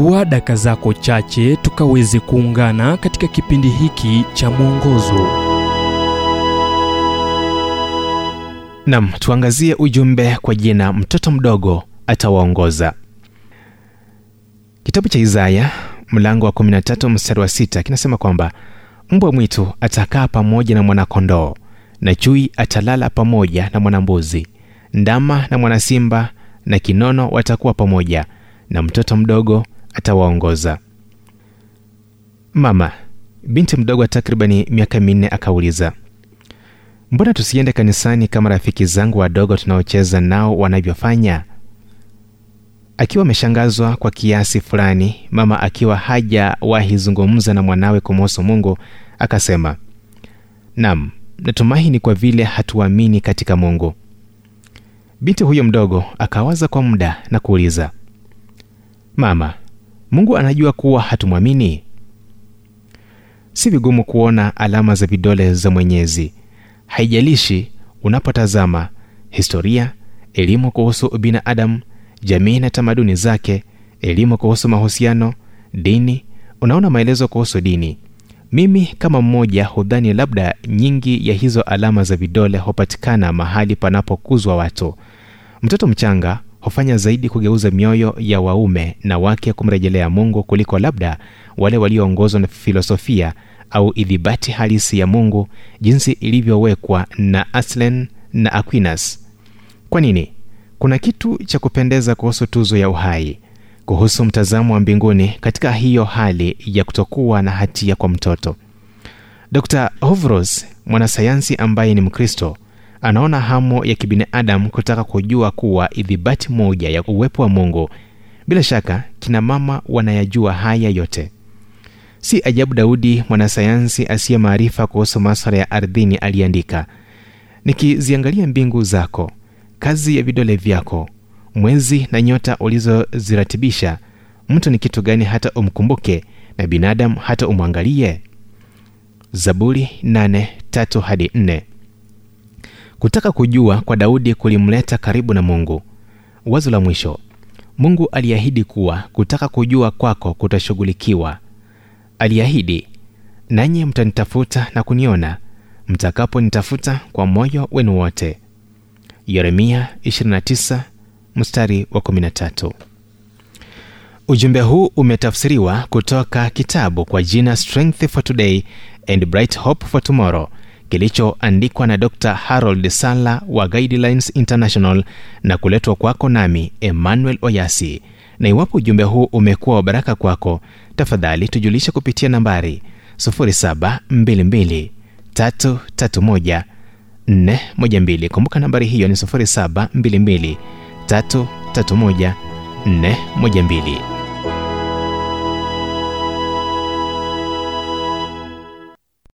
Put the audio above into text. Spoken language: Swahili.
chukua daka zako chache tukaweze kuungana katika kipindi hiki cha mwongozo. Nam tuangazie ujumbe kwa jina mtoto mdogo atawaongoza. Kitabu cha isaya mlango wa 13 mstari wa 6 kinasema kwamba mbwa mwitu atakaa pamoja na mwanakondoo na chui atalala pamoja na mwanambuzi. Ndama na mwanasimba na kinono watakuwa pamoja na mtoto mdogo atawaongoza. Mama binti mdogo wa takribani miaka minne akauliza mbona tusiende kanisani kama rafiki zangu wadogo tunaocheza nao wanavyofanya? Akiwa ameshangazwa kwa kiasi fulani mama akiwa hajawahi zungumza na mwanawe kumuhusu mungu akasema nam natumai ni kwa vile hatuamini katika mungu. Binti huyo mdogo akawaza kwa muda na kuuliza mama mungu anajua kuwa hatumwamini? Si vigumu kuona alama za vidole za mwenyezi. Haijalishi unapotazama historia elimu kuhusu binadamu jamii na tamaduni zake elimu kuhusu mahusiano dini unaona maelezo kuhusu dini. Mimi kama mmoja hudhani labda nyingi ya hizo alama za vidole hupatikana mahali panapokuzwa watu. Mtoto mchanga hufanya zaidi kugeuza mioyo ya waume na wake kumrejelea mungu kuliko labda wale walioongozwa na filosofia au idhibati halisi ya mungu jinsi ilivyowekwa na aslen na aquinas. Kwa nini? Kuna kitu cha kupendeza kuhusu tuzo ya uhai kuhusu mtazamo wa mbinguni katika hiyo hali ya kutokuwa na hatia kwa mtoto. Dr hovros mwanasayansi ambaye ni mkristo anaona hamu ya kibinadamu kutaka kujua kuwa idhibati moja ya uwepo wa mungu. Bila shaka kina mama wanayajua haya yote. Si ajabu daudi mwanasayansi asiye maarifa kuhusu maswala ya ardhini aliandika nikiziangalia mbingu zako kazi ya vidole vyako mwezi na nyota ulizoziratibisha mtu ni kitu gani hata umkumbuke na binadamu hata umwangalie? Zaburi 8 hadi 4 kutaka kujua kwa daudi kulimleta karibu na mungu. Wazo la mwisho. Mungu aliahidi kuwa kutaka kujua kwako kutashughulikiwa. Aliahidi nanyi mtanitafuta na kuniona mtakaponitafuta kwa moyo wenu wote. Yeremia 29 mstari wa 13 ujumbe huu umetafsiriwa kutoka kitabu kwa jina strength for today and bright hope for tomorrow kilichoandikwa na dr harold sala wa guidelines international na kuletwa kwako nami emmanuel oyasi. Na iwapo ujumbe huu umekuwa wa baraka kwako tafadhali tujulishe kupitia nambari 722331412 kumbuka nambari hiyo ni 722 331 412